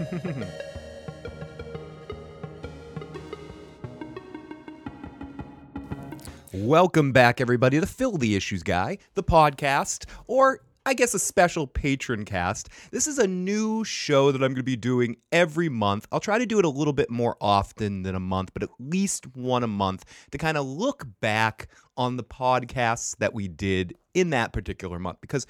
Welcome back, everybody, to Phil the Issues Guy, the podcast, or I guess a special patron cast. This is a new show that I'm going to be doing every month. I'll try to do it a little bit more often than a month, but at least one a month to kind of look back on the podcasts that we did in that particular month. Because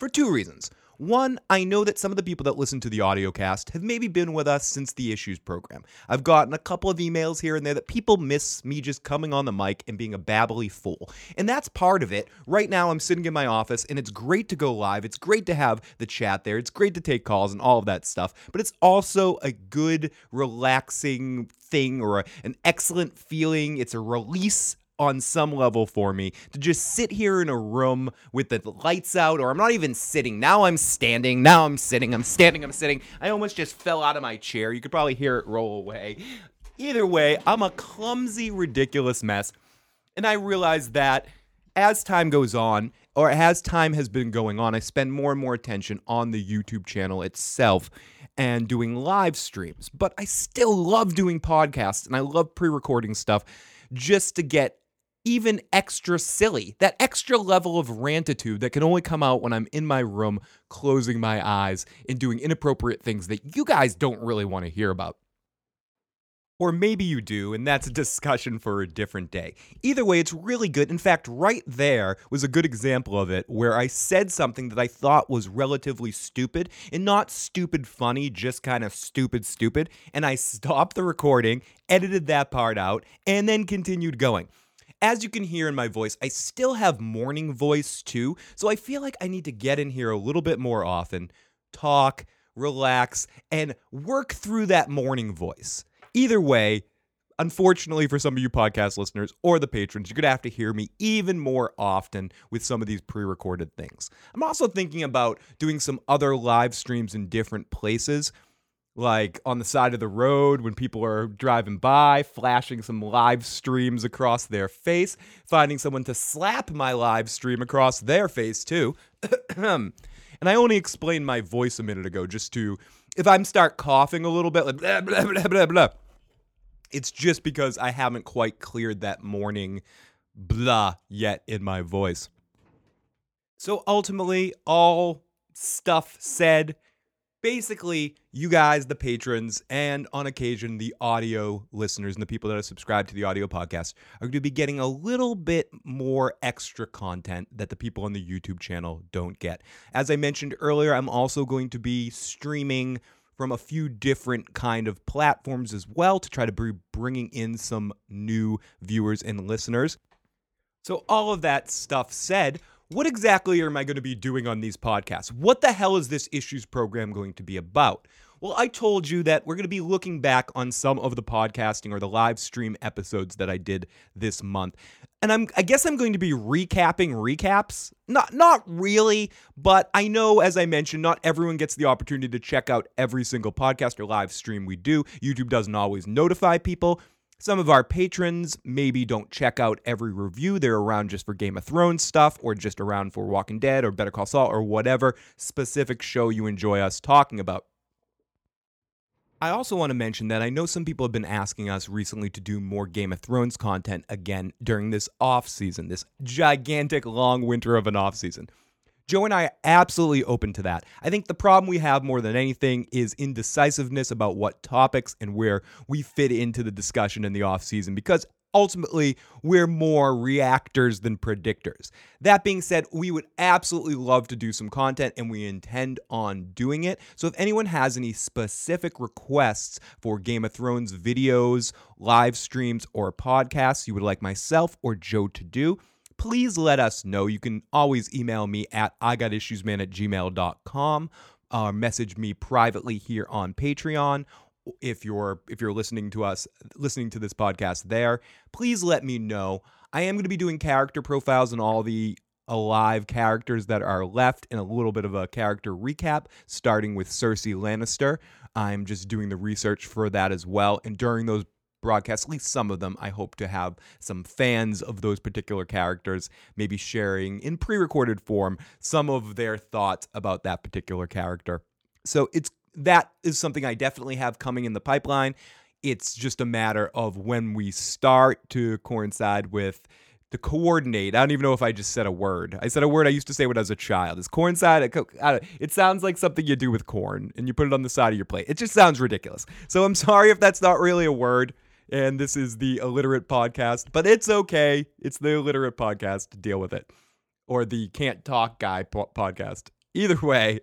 for two reasons. One, I know that some of the people that listen to the audio cast have maybe been with us since the Issues program. I've gotten a couple of emails here and there that people miss me just coming on the mic and being a babbly fool. And that's part of it. Right now, I'm sitting in my office and it's great to go live. It's great to have the chat there. It's great to take calls and all of that stuff. But it's also a good, relaxing thing or a, an excellent feeling. It's a release on some level for me to just sit here in a room with the lights out, or I'm not even sitting. Now I'm standing. Now I'm sitting. I'm standing. I'm sitting. I almost just fell out of my chair. You could probably hear it roll away. Either way, I'm a clumsy, ridiculous mess. And I realize that as time goes on, or as time has been going on, I spend more and more attention on the YouTube channel itself and doing live streams. But I still love doing podcasts and I love pre recording stuff just to get even extra silly, that extra level of rantitude that can only come out when I'm in my room, closing my eyes and doing inappropriate things that you guys don't really want to hear about. Or maybe you do, and that's a discussion for a different day. Either way, it's really good. In fact, right there was a good example of it where I said something that I thought was relatively stupid and not stupid funny, just kind of stupid stupid. And I stopped the recording, edited that part out, and then continued going as you can hear in my voice, I still have morning voice too. So I feel like I need to get in here a little bit more often, talk, relax, and work through that morning voice. Either way, unfortunately for some of you podcast listeners or the patrons, you're going to have to hear me even more often with some of these pre recorded things. I'm also thinking about doing some other live streams in different places like on the side of the road when people are driving by, flashing some live streams across their face, finding someone to slap my live stream across their face too. and I only explained my voice a minute ago just to if I'm start coughing a little bit like blah blah blah blah blah. It's just because I haven't quite cleared that morning blah yet in my voice. So ultimately, all stuff said, basically, you guys, the patrons, and on occasion, the audio listeners and the people that are subscribed to the audio podcast are going to be getting a little bit more extra content that the people on the YouTube channel don't get. As I mentioned earlier, I'm also going to be streaming from a few different kind of platforms as well to try to be bringing in some new viewers and listeners. So all of that stuff said, what exactly am I going to be doing on these podcasts? What the hell is this issues program going to be about? Well, I told you that we're going to be looking back on some of the podcasting or the live stream episodes that I did this month. And I'm I guess I'm going to be recapping recaps. Not not really, but I know as I mentioned not everyone gets the opportunity to check out every single podcast or live stream we do. YouTube doesn't always notify people. Some of our patrons maybe don't check out every review. They're around just for Game of Thrones stuff or just around for Walking Dead or Better Call Saul or whatever specific show you enjoy us talking about. I also want to mention that I know some people have been asking us recently to do more Game of Thrones content again during this off season, this gigantic long winter of an off season. Joe and I are absolutely open to that. I think the problem we have more than anything is indecisiveness about what topics and where we fit into the discussion in the off season because ultimately we're more reactors than predictors. That being said, we would absolutely love to do some content and we intend on doing it. So if anyone has any specific requests for Game of Thrones videos, live streams, or podcasts you would like myself or Joe to do, please let us know. You can always email me at igotissuesman at gmail.com or uh, message me privately here on Patreon. If you're if you're listening to us listening to this podcast there, please let me know. I am going to be doing character profiles and all the alive characters that are left and a little bit of a character recap, starting with Cersei Lannister. I'm just doing the research for that as well. And during those broadcasts, at least some of them, I hope to have some fans of those particular characters maybe sharing in pre recorded form some of their thoughts about that particular character. So it's that is something I definitely have coming in the pipeline. It's just a matter of when we start to coincide with the coordinate. I don't even know if I just said a word. I said a word I used to say when I was a child. Is coincide? It sounds like something you do with corn and you put it on the side of your plate. It just sounds ridiculous. So I'm sorry if that's not really a word. And this is the illiterate podcast, but it's okay. It's the illiterate podcast to deal with it, or the can't talk guy po- podcast. Either way,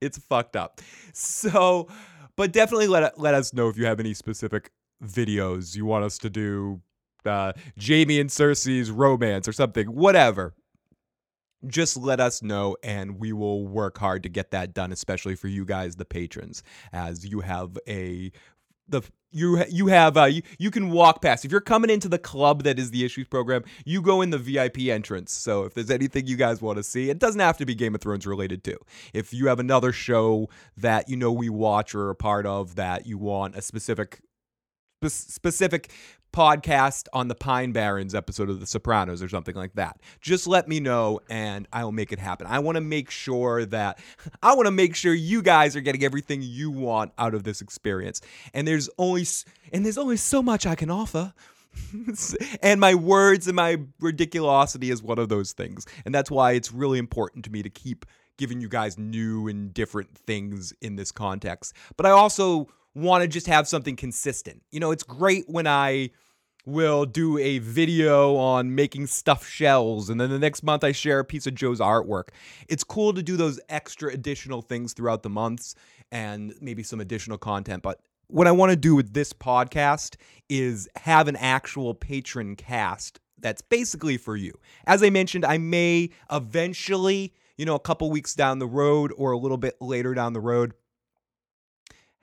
it's fucked up. So, but definitely let let us know if you have any specific videos you want us to do. Uh, Jaime and Cersei's romance or something, whatever. Just let us know, and we will work hard to get that done, especially for you guys, the patrons, as you have a the you you have uh, you, you can walk past. If you're coming into the club that is the issues program you go in the vip entrance. So if there's anything you guys want to see it doesn't have to be game of thrones related too. If you have another show that you know we watch or are a part of that you want a specific specific podcast on the Pine Barrens episode of The Sopranos or something like that. Just let me know and I will make it happen. I want to make sure that I want to make sure you guys are getting everything you want out of this experience. And there's only and there's only so much I can offer. and my words and my ridiculosity is one of those things. And that's why it's really important to me to keep giving you guys new and different things in this context. But I also want to just have something consistent. You know, it's great when I will do a video on making stuffed shells and then the next month I share a piece of Joe's artwork. It's cool to do those extra additional things throughout the months and maybe some additional content, but what I want to do with this podcast is have an actual patron cast that's basically for you. As I mentioned, I may eventually, you know, a couple weeks down the road or a little bit later down the road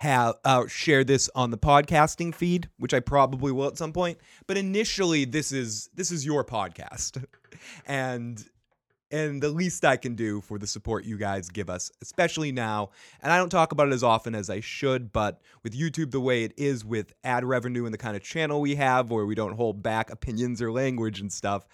have uh, share this on the podcasting feed, which I probably will at some point. But initially, this is this is your podcast, and and the least I can do for the support you guys give us, especially now. And I don't talk about it as often as I should, but with YouTube the way it is, with ad revenue and the kind of channel we have, where we don't hold back opinions or language and stuff,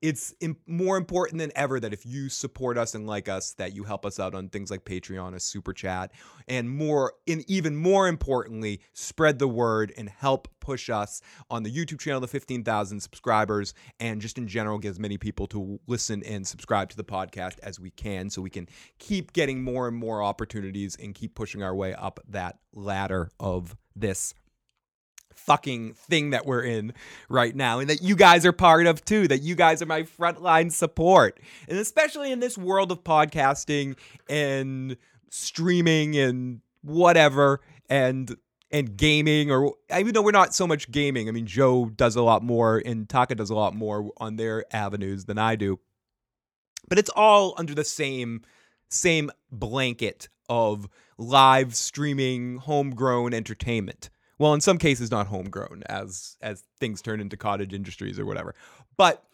it's more important than ever that if you support us and like us, that you help us out on things like Patreon, a super chat, and more, and even more importantly, spread the word and help push us on the YouTube channel to 15,000 subscribers, and just in general, get as many people to listen and subscribe to the podcast as we can, so we can keep getting more and more opportunities and keep pushing our way up that ladder of this fucking thing that we're in right now and that you guys are part of too, that you guys are my frontline support. And especially in this world of podcasting and streaming and whatever and and gaming or even though we're not so much gaming. I mean Joe does a lot more and Taka does a lot more on their avenues than I do. But it's all under the same same blanket of live streaming homegrown entertainment well in some cases not homegrown as as things turn into cottage industries or whatever. But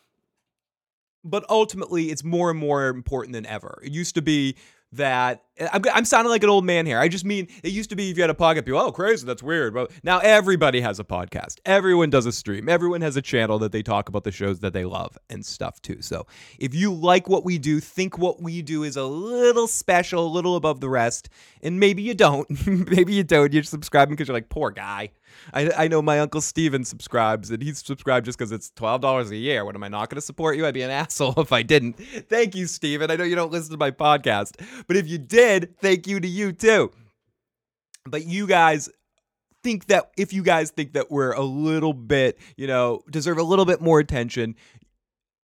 but ultimately it's more and more important than ever. It used to be that I'm, I'm sounding like an old man here. I just mean it used to be if you had a podcast, people, oh, crazy, that's weird. But now everybody has a podcast. Everyone does a stream. Everyone has a channel that they talk about the shows that they love and stuff too. So if you like what we do, think what we do is a little special, a little above the rest, and maybe you don't. maybe you don't. You're subscribing because you're like, poor guy. I, I know my uncle Steven subscribes, and he's subscribed just because it's twelve dollars a year. What am I not going to support you? I'd be an asshole if I didn't. Thank you, Steven. I know you don't listen to my podcast, but if you did, thank you to you too. But you guys think that if you guys think that we're a little bit, you know, deserve a little bit more attention,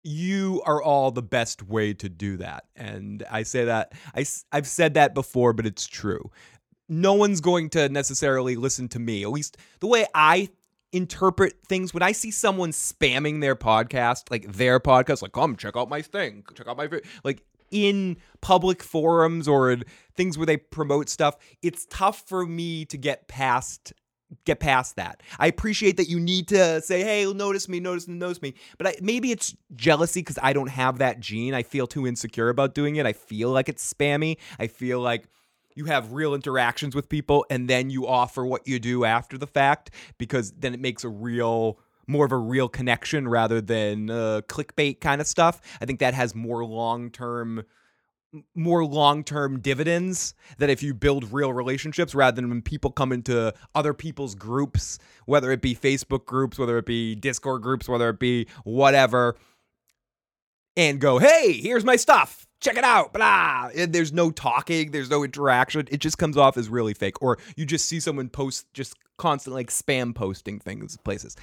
you are all the best way to do that. And I say that I I've said that before, but it's true no one's going to necessarily listen to me. At least the way I interpret things when I see someone spamming their podcast, like their podcast, like come check out my thing, check out my like in public forums or in things where they promote stuff, it's tough for me to get past get past that. I appreciate that you need to say, "Hey, notice me, notice me, notice me," but I, maybe it's jealousy because I don't have that gene. I feel too insecure about doing it. I feel like it's spammy. I feel like you have real interactions with people and then you offer what you do after the fact because then it makes a real more of a real connection rather than uh, clickbait kind of stuff. I think that has more long term more long-term dividends that if you build real relationships rather than when people come into other people's groups whether it be facebook groups whether it be discord groups whether it be whatever and go hey here's my stuff. Check it out. Blah. And there's no talking there's no interaction. It just comes off as really fake. Or you just see someone post just constantly like spam posting things places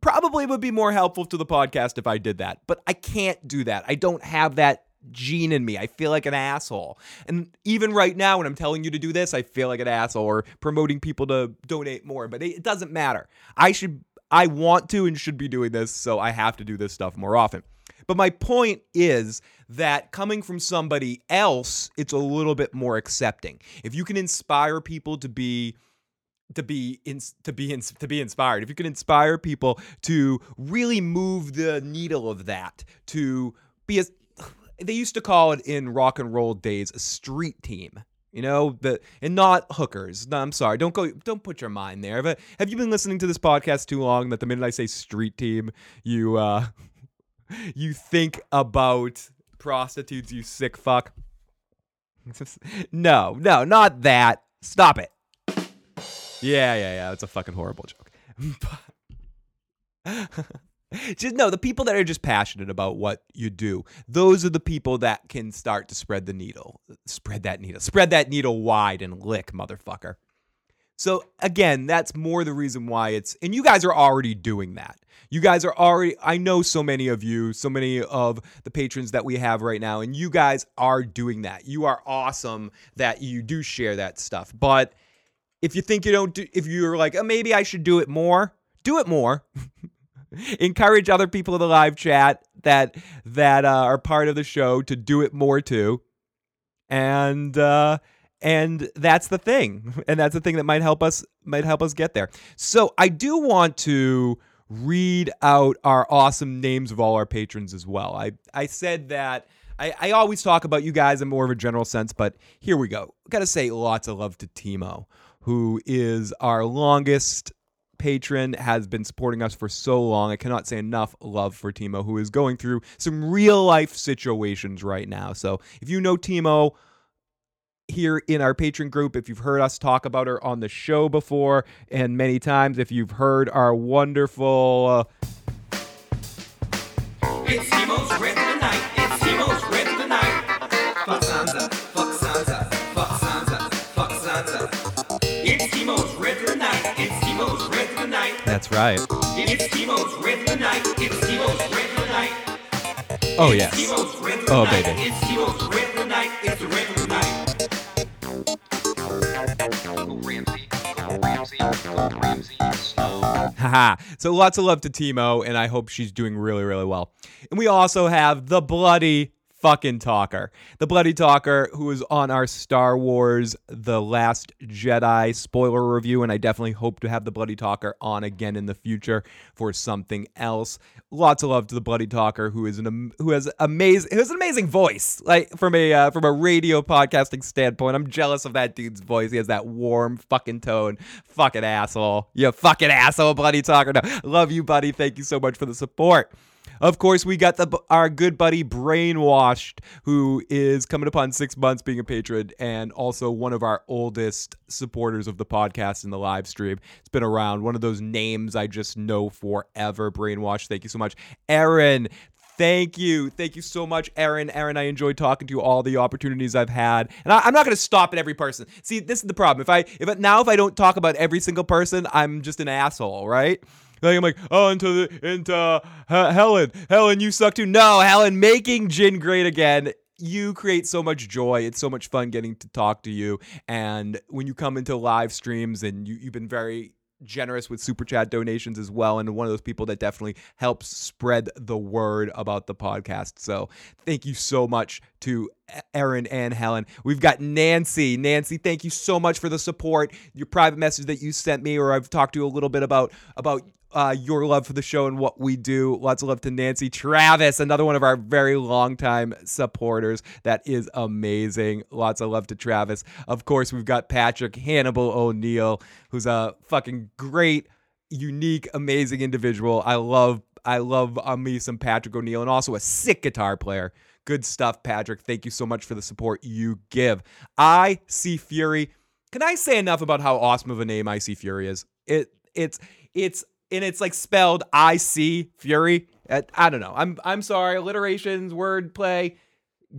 probably would be more helpful to the podcast if i did that but i can't do that i don't have that gene in me. I feel like an asshole. And even right now, when I'm telling you to do this, I feel like an asshole or promoting people to donate more, but it doesn't matter. I should, I want to and should be doing this, so I have to do this stuff more often. But my point is that coming from somebody else, it's a little bit more accepting. If you can inspire people to be to be in, to be in, to be inspired. If you can inspire people to really move the needle of that, to be as they used to call it in rock and roll days a street team. You know, the and not hookers. No, I'm sorry. Don't go. Don't put your mind there. But have you been listening to this podcast too long that the minute I say street team, you uh, you think about prostitutes? You sick fuck. no, no, not that. Stop it. Yeah, yeah, yeah. It's a fucking horrible joke. just no, the people that are just passionate about what you do, those are the people that can start to spread the needle. Spread that needle. Spread that needle wide and lick, motherfucker. So again, that's more the reason why it's and you guys are already doing that. You guys are already I know so many of you, so many of the patrons that we have right now and you guys are doing that. You are awesome that you do share that stuff. But if you think you don't do if you're like, oh, maybe I should do it more, do it more. encourage other people in the live chat that that uh, are part of the show to do it more too. And uh and that's the thing. And that's the thing that might help us might help us get there. So i do want to read out our awesome names of all our patrons as well. I i said that I, I always talk about you guys in more of a general sense, but here we go. Gotta say lots of love to Timo, who is our longest patron has been supporting us for so long. I cannot say enough love for Timo, who is going through some real life situations right now. So if you know Timo, here in our patron group, if you've heard us talk about her on the show before, and many times, if you've heard our wonderful. Uh, it's Timo's Night. It's Timo's Red That's right. Oh, oh, it's Timo's Red of the Night. It's Timo's Red of the Night. Oh, yes. Oh, baby. It's of the Night. It's the of the Night. Haha. so lots of love to Timo, and I hope she's doing really, really well. And we also have the bloody fucking talker. The bloody talker who is on our Star Wars The Last Jedi spoiler review and I definitely hope to have the bloody talker on again in the future for something else. Lots of love to the bloody talker who is an who has amazing who has an amazing voice. Like from a uh, from a radio podcasting standpoint, I'm jealous of that dude's voice. He has that warm fucking tone. Fucking asshole. You fucking asshole bloody talker. No, love you buddy. Thank you so much for the support. Of course, we got the our good buddy Brainwashed, who is coming upon six months being a patron and also one of our oldest supporters of the podcast and the live stream. It's been around. One of those names I just know forever. Brainwashed. Thank you so much, Aaron. Thank you. Thank you so much, Aaron. Aaron, I enjoyed talking to you all the opportunities I've had. And I, am not going to stop at every person. See, this is the problem. If I, if now, if I don't talk about every single person, I'm just an asshole, right? Like I'm like, oh, into the into uh, Helen, Helen, you suck too. No, Helen, making Jin great again. You create so much joy. It's so much fun getting to talk to you. And when you come into live streams, and you, you've been very generous with super chat donations as well and one of those people that definitely helps spread the word about the podcast so thank you so much to Erin and Helen. We've got Nancy. Nancy, thank you so much for the support. Your private message that you sent me, or I've talked to you a little bit about about uh, your love for the show and what we do. Lots of love to Nancy Travis, another one of our very longtime supporters. That is amazing. Lots of love to Travis. Of course, we've got Patrick Hannibal O'Neill, who's a fucking great, unique, amazing individual. I love, I love um, me some Patrick O'Neill, and also a sick guitar player Good stuff, Patrick. Thank you so much for the support you give. I see Fury. Can I say enough about how awesome of a name I see Fury is? It it's it's and it's like spelled I see Fury. Uh, I don't know. I'm I'm sorry. Alliterations, wordplay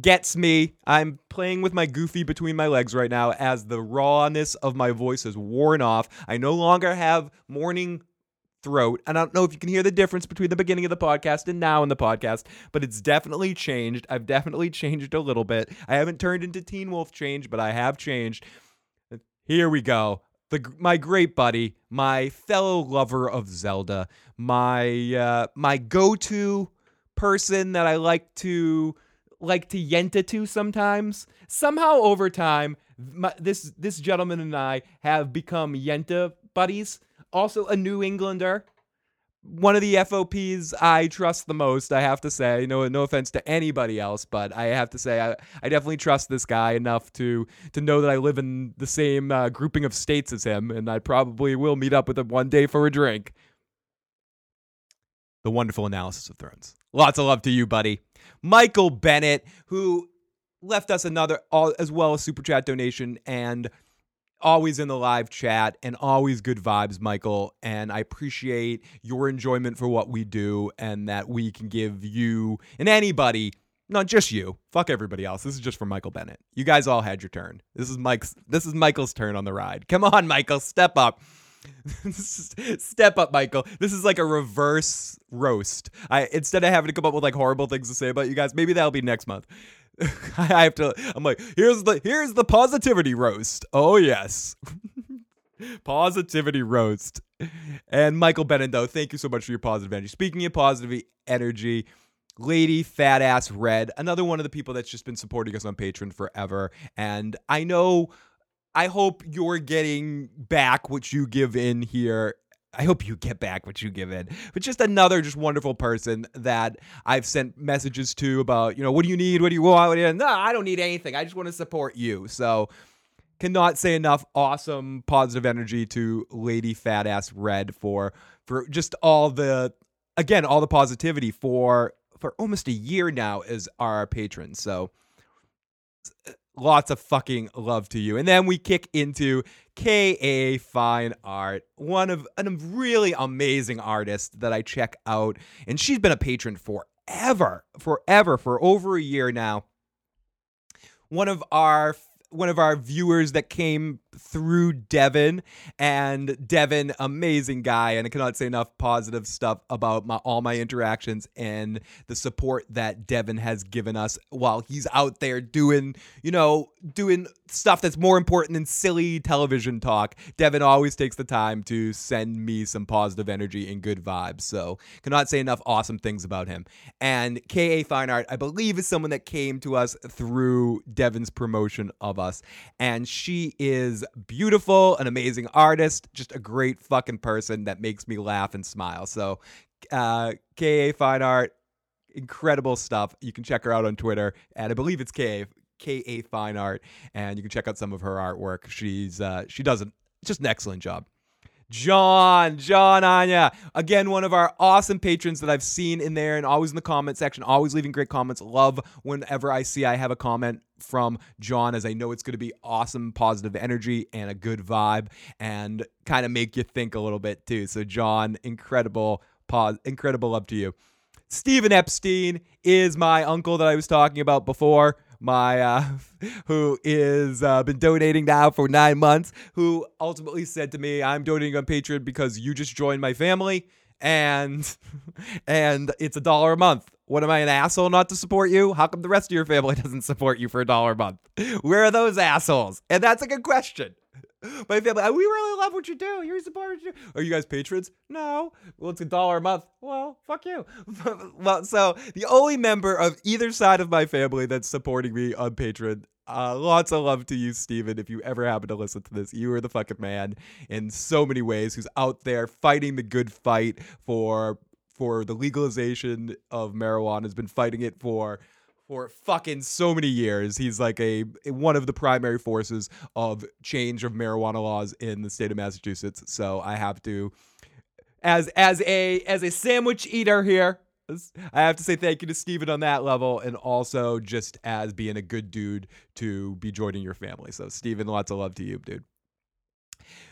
gets me. I'm playing with my goofy between my legs right now as the rawness of my voice is worn off. I no longer have morning throat. And I don't know if you can hear the difference between the beginning of the podcast and now in the podcast, but it's definitely changed. I've definitely changed a little bit. I haven't turned into Teen Wolf change, but I have changed. Here we go. The, my great buddy, my fellow lover of Zelda, my uh, my go-to person that I like to like to yenta to sometimes. Somehow over time, my, this this gentleman and I have become yenta buddies. Also a New Englander, one of the FOPs I trust the most, I have to say. No no offense to anybody else, but I have to say I, I definitely trust this guy enough to to know that I live in the same uh, grouping of states as him, and I probably will meet up with him one day for a drink. The wonderful analysis of Thrones. Lots of love to you, buddy. Michael Bennett, who left us another as well as super chat donation and always in the live chat and always good vibes, Michael. And I appreciate your enjoyment for what we do and that we can give you and anybody, not just you, fuck everybody else. This is just for Michael Bennett. You guys all had your turn. This is Mike's this is Michael's turn on the ride. Come on, Michael, step up. Step up, Michael. This is like a reverse roast. I instead of having to come up with like horrible things to say about you guys, maybe that'll be next month. I have to. I'm like, here's the here's the positivity roast. Oh yes, positivity roast. And Michael Benendo, thank you so much for your positive energy. Speaking of positive energy, Lady Fat Ass Red, another one of the people that's just been supporting us on Patreon forever. And I know, I hope you're getting back what you give in here I hope you get back what you give in. But just another just wonderful person that I've sent messages to about, you know, what do you need? What do you want? What do you, no, I don't need anything. I just want to support you. So cannot say enough awesome positive energy to Lady Fat Ass Red for for just all the again, all the positivity for for almost a year now as our patrons. So lots of fucking love to you. And then we kick into KA Fine Art, one of a really amazing artist that I check out. And she's been a patron forever, forever, for over a year now. One of our one of our viewers that came through Devin and Devin amazing guy and I cannot say enough positive stuff about my all my interactions and the support that Devin has given us while he's out there doing you know doing stuff that's more important than silly television talk. Devin always takes the time to send me some positive energy and good vibes so cannot say enough awesome things about him. And KA Fine Art I believe is someone that came to us through Devin's promotion of us and she is beautiful, an amazing artist, just a great fucking person that makes me laugh and smile. So, uh, KA Fine Art, incredible stuff. You can check her out on Twitter, and I believe it's KA KA Fine Art, and you can check out some of her artwork. She's uh, she does a, just an excellent job. John, John Anya. Again, one of our awesome patrons that I've seen in there and always in the comment section, always leaving great comments. Love whenever I see I have a comment from John, as I know it's going to be awesome, positive energy and a good vibe and kind of make you think a little bit too. So, John, incredible, pause, incredible love to you. Stephen Epstein is my uncle that I was talking about before my uh, who is uh, been donating now for nine months, who ultimately said to me, "I'm donating on Patreon because you just joined my family." And and it's a dollar a month. What am I an asshole not to support you? How come the rest of your family doesn't support you for a dollar a month? Where are those assholes? And that's a good question. My family, we really love what you do. You're support what you. Are you guys patrons? No. Well, it's a dollar a month. Well, fuck you. well, so the only member of either side of my family that's supporting me on Patreon. Uh, lots of love to you, Steven. If you ever happen to listen to this, you are the fucking man in so many ways who's out there fighting the good fight for for the legalization of marijuana, has been fighting it for for fucking so many years. He's like a one of the primary forces of change of marijuana laws in the state of Massachusetts. So I have to as as a as a sandwich eater here, I have to say thank you to Steven on that level and also just as being a good dude to be joining your family. So, Steven, lots of love to you, dude.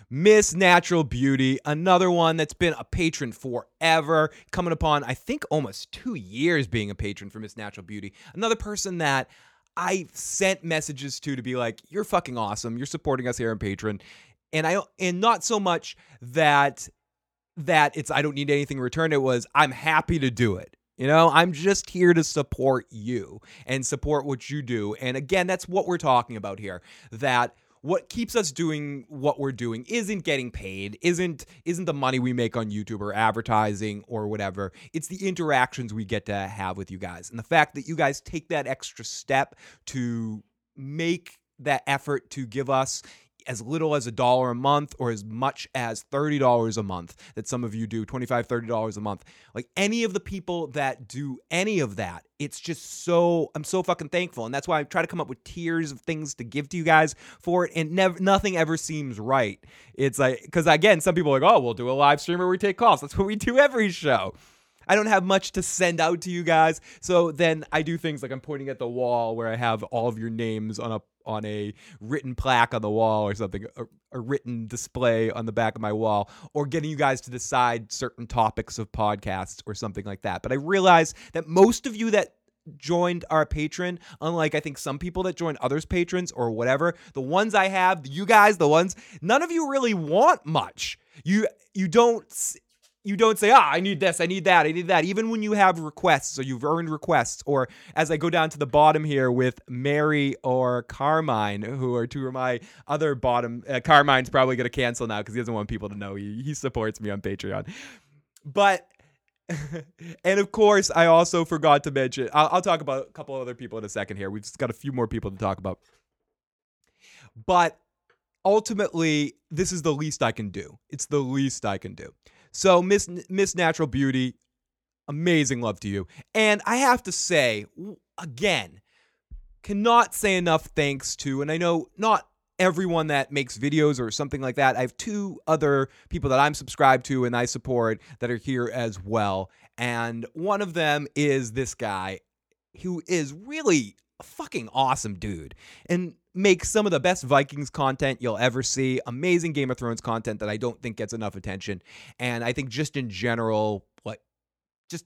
Miss Natural Beauty, another one that's been a patron forever, coming upon, I think, almost two years being a patron for Miss Natural Beauty. Another person that I sent messages to to be like, you're fucking awesome. You're supporting us here on Patreon. And I and not so much that that it's I don't need anything in return. It was I'm happy to do it. You know, I'm just here to support you and support what you do. And again, that's what we're talking about here. That what keeps us doing what we're doing isn't getting paid isn't isn't the money we make on youtube or advertising or whatever. It's the interactions we get to have with you guys. And the fact that you guys take that extra step to make that effort to give us as little as a dollar a month or as much as $30 a month that some of you do $25 $30 a month. Like any of the people that do any of that it's just so i'm so fucking thankful. And that's why i try to come up with tiers of things to give to you guys for it and never nothing ever seems right. It's like because again some people are like oh we'll do a live stream where we take calls. That's what we do every show. I don't have much to send out to you guys. So then I do things like I'm pointing at the wall where I have all of your names on a on a written plaque on the wall or something, a, a written display on the back of my wall, or getting you guys to decide certain topics of podcasts or something like that. But I realize that most of you that joined our patron unlike i think some people that join others patrons or whatever the ones i have you guys the ones none of you really want much you you don't you don't say, ah, I need this, I need that, I need that. Even when you have requests or you've earned requests, or as I go down to the bottom here with Mary or Carmine, who are two of my other bottom. Uh, Carmine's probably going to cancel now because he doesn't want people to know he, he supports me on Patreon. But and of course, I also forgot to mention. I'll, I'll, talk about a couple other people in a second here. We've just got a few more people to talk about. But ultimately, this is the least I can do. It's the least I can do. So Miss Miss Natural Beauty, amazing love to you. And I have to say again, cannot say enough thanks to and I know not everyone that makes videos or something like that. I have two other people that I'm subscribed to and I support that are here as well. And one of them is this guy who is really a fucking awesome dude. And makes some of the best Vikings content you'll ever see. Amazing Game of Thrones content that I don't think gets enough attention. And I think just in general, what just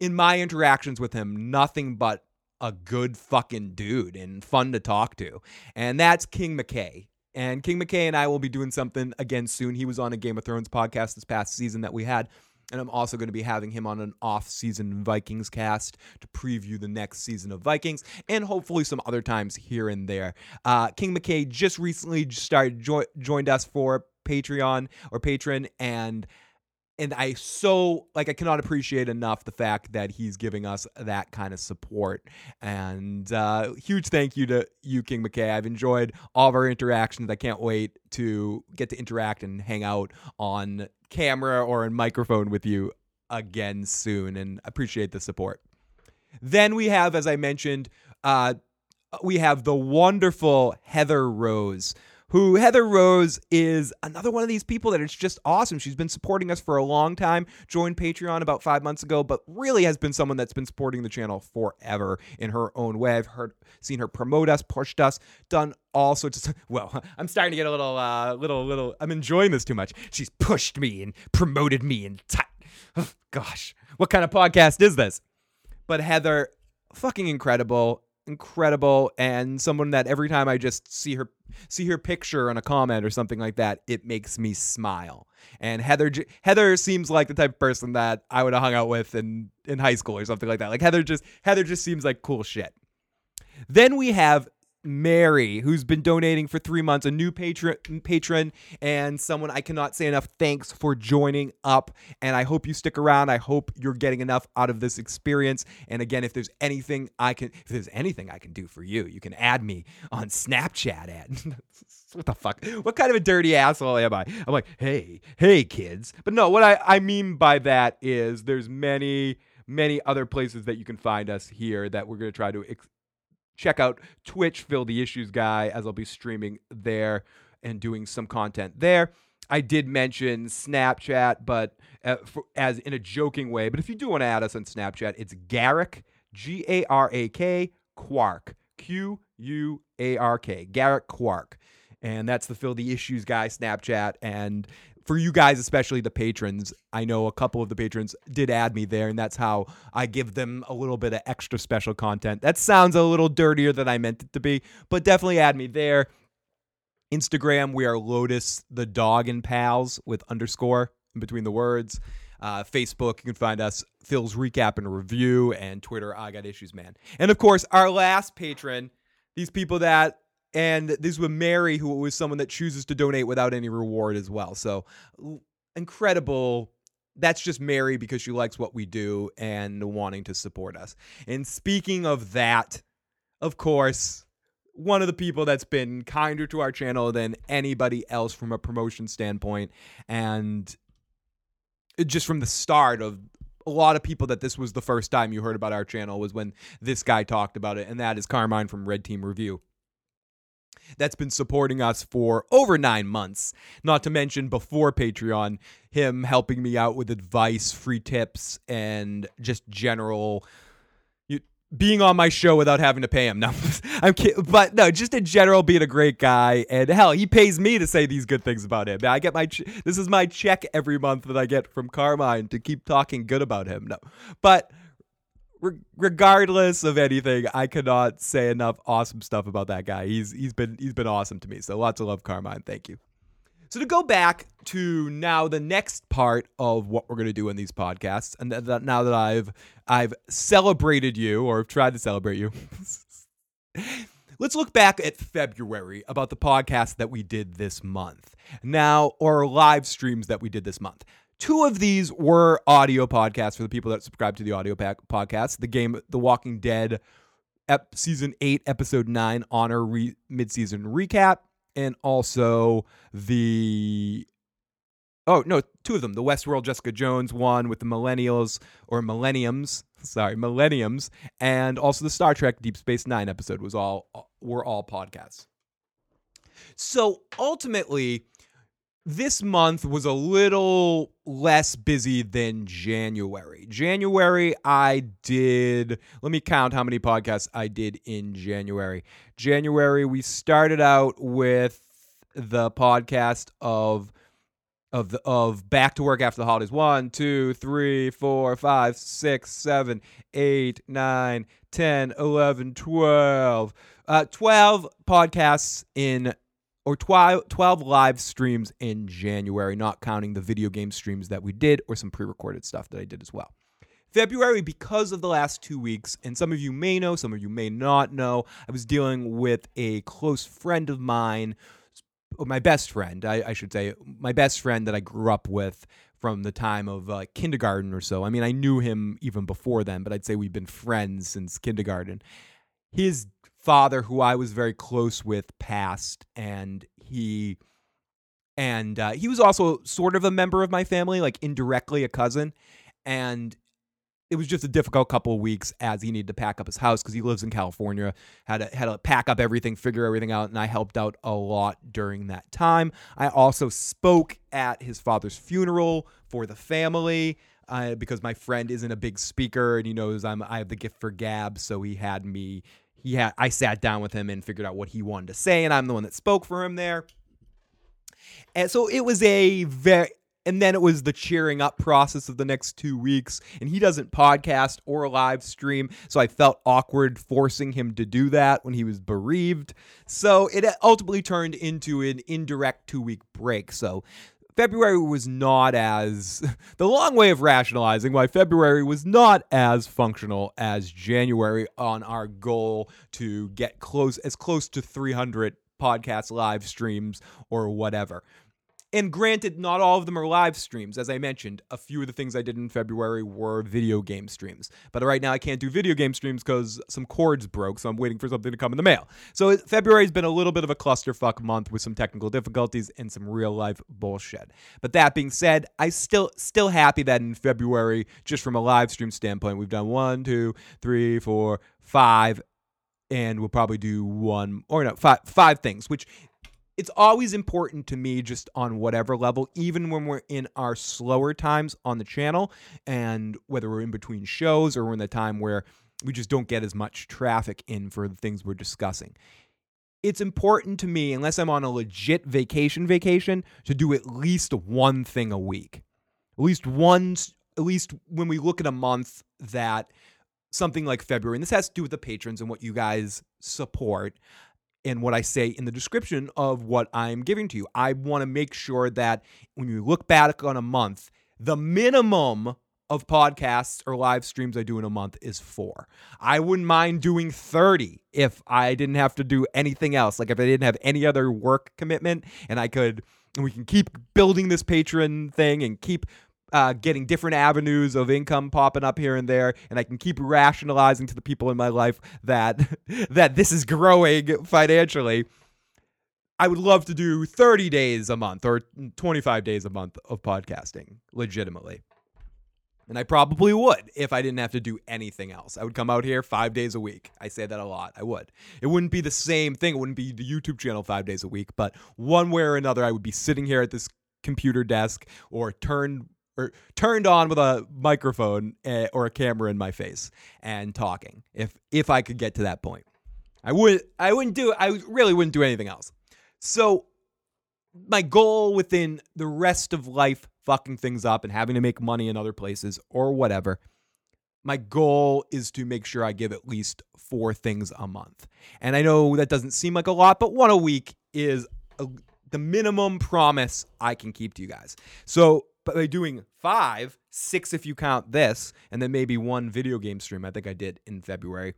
in my interactions with him, nothing but a good fucking dude and fun to talk to. And that's King McKay. And King McKay and I will be doing something again soon. He was on a Game of Thrones podcast this past season that we had. And I'm also going to be having him on an off season Vikings cast to preview the next season of Vikings and hopefully some other times here and there. Uh, King McKay just recently started jo- joined us for Patreon or patron and and I so like I cannot appreciate enough the fact that he's giving us that kind of support. And uh, huge thank you to you, King McKay. I've enjoyed all of our interactions. I can't wait to get to interact and hang out on camera or in microphone with you again soon and appreciate the support. Then we have, as I mentioned, uh, we have the wonderful Heather Rose who Heather Rose is another one of these people that it's just awesome. She's been supporting us for a long time, joined Patreon about five months ago, but really has been someone that's been supporting the channel forever in her own way. I've heard, seen her promote us, pushed us, done all sorts of. Well, I'm starting to get a little, uh, little, little. I'm enjoying this too much. She's pushed me and promoted me and. T- oh, gosh, what kind of podcast is this? But Heather, fucking incredible incredible and someone that every time I just see her see her picture on a comment or something like that, it makes me smile. And Heather Heather seems like the type of person that I would have hung out with in in high school or something like that. Like Heather just Heather just seems like cool shit. Then we have Mary, who's been donating for three months, a new patron, patron, and someone I cannot say enough thanks for joining up. And I hope you stick around. I hope you're getting enough out of this experience. And again, if there's anything I can, if there's anything I can do for you, you can add me on Snapchat at. what the fuck? What kind of a dirty asshole am I? I'm like, hey, hey, kids. But no, what I, I mean by that is there's many many other places that you can find us here that we're going to try to ex- check out Twitch, Phil the Issues Guy, as I'll be streaming there and doing some content there. I did mention Snapchat, but uh, for, as in a joking way. But if you do want to add us on Snapchat, it's Garak, G A R A K, Quark, Q U A R K, Garak Quark. And that's the Phil the Issues guy Snapchat. And for you guys, especially the patrons, I know a couple of the patrons did add me there, and that's how I give them a little bit of extra special content. That sounds a little dirtier than I meant it to be, but definitely add me there. Instagram, we are Lotus the Dog and Pals with underscore in between the words. Uh, Facebook, you can find us Phil's recap and review, and Twitter, I got issues, man. And of course, our last patron, these people that, and this was Mary, who was someone that chooses to donate without any reward as well. So incredible. That's just Mary because she likes what we do and wanting to support us. And speaking of that, of course, one of the people that's been kinder to our channel than anybody else from a promotion standpoint and just from the start of a lot of people that this was the first time you heard about our channel was when this guy talked about it and that is Carmine from Red Team Review that's been supporting us for over nine months. Not to mention before Patreon, him helping me out with advice, free tips, and just general you, being on my show without having to pay him. No, I'm kidding. But no, just in general, being a great guy. And hell, he pays me to say these good things about him. I get my, ch- this is my check every month that I get from Carmine to keep talking good about him. No, but re- regardless of anything, I cannot say enough awesome stuff about that guy. He's, he's been, he's been awesome to me. So lots of love, Carmine. Thank you. So to go back to now the next part of what we're going to do in these podcasts, and that now that I've I've celebrated you or tried to celebrate you, let's look back at February about the podcast that we did this month. Now, or live streams that we did this month. Two of these were audio podcasts for the people that subscribe to the audio pack podcast. The game, The Walking Dead, ep- season eight, episode nine, honor re- mid-season recap and also the oh no, two of them. The Westworld Jessica Jones one with the Millennials or Millenniums, sorry, Millenniums, and also the Star Trek Deep Space Nine episode was all were all podcasts. So ultimately, this month was a little less busy than January. January, I did, let me count how many podcasts I did in January. January, we started out with the podcast of of the of back to work after the holidays. One, two, three, four, five, six, seven, eight, nine, ten, eleven, twelve. Uh, 12 podcasts in or 12, 12 live streams in January, not counting the video game streams that we did or some pre recorded stuff that I did as well. February, because of the last two weeks, and some of you may know, some of you may not know, I was dealing with a close friend of mine, my best friend, I, I should say, my best friend that I grew up with from the time of uh, kindergarten or so. I mean, I knew him even before then, but I'd say we've been friends since kindergarten. His father who I was very close with passed, and he and uh, he was also sort of a member of my family, like indirectly a cousin, and it was just a difficult couple of weeks as he needed to pack up his house because he lives in California. Had to, had to pack up everything, figure everything out, and I helped out a lot during that time. I also spoke at his father's funeral for the family. Uh, because my friend isn't a big speaker and he knows I'm I have the gift for gab, so he had me he had I sat down with him and figured out what he wanted to say, and I'm the one that spoke for him there. And so it was a very and then it was the cheering up process of the next two weeks. And he doesn't podcast or live stream. So I felt awkward forcing him to do that when he was bereaved. So it ultimately turned into an indirect two week break. So February was not as the long way of rationalizing why February was not as functional as January on our goal to get close as close to 300 podcast live streams or whatever. And granted, not all of them are live streams. As I mentioned, a few of the things I did in February were video game streams. But right now, I can't do video game streams because some cords broke, so I'm waiting for something to come in the mail. So February's been a little bit of a clusterfuck month with some technical difficulties and some real life bullshit. But that being said, I still still happy that in February, just from a live stream standpoint, we've done one, two, three, four, five, and we'll probably do one or no five five things, which it's always important to me just on whatever level even when we're in our slower times on the channel and whether we're in between shows or we're in the time where we just don't get as much traffic in for the things we're discussing. It's important to me unless i'm on a legit vacation vacation to do at least one thing a week. At least one at least when we look at a month that something like february and this has to do with the patrons and what you guys support and what I say in the description of what I'm giving to you. I want to make sure that when you look back on a month, the minimum of podcasts or live streams I do in a month is four. I wouldn't mind doing 30 if I didn't have to do anything else. Like if I didn't have any other work commitment and I could, and we can keep building this patron thing and keep uh, getting different avenues of income popping up here and there, and I can keep rationalizing to the people in my life that that this is growing financially. I would love to do 30 days a month or 25 days a month of podcasting legitimately. And I probably would if I didn't have to do anything else. I would come out here five days a week. I say that a lot. I would. It wouldn't be the same thing. It wouldn't be the YouTube channel five days a week, but one way or another, I would be sitting here at this computer desk or turned or turned on with a microphone uh, or a camera in my face and talking if if I could get to that point. I would I wouldn't do I really wouldn't do anything else. So my goal within the rest of life fucking things up and having to make money in other places or whatever my goal is to make sure I give at least four things a month. And I know that doesn't seem like a lot, but one a week is a, the minimum promise I can keep to you guys. So but by doing five, six if you count this, and then maybe one video game stream I think I did in February,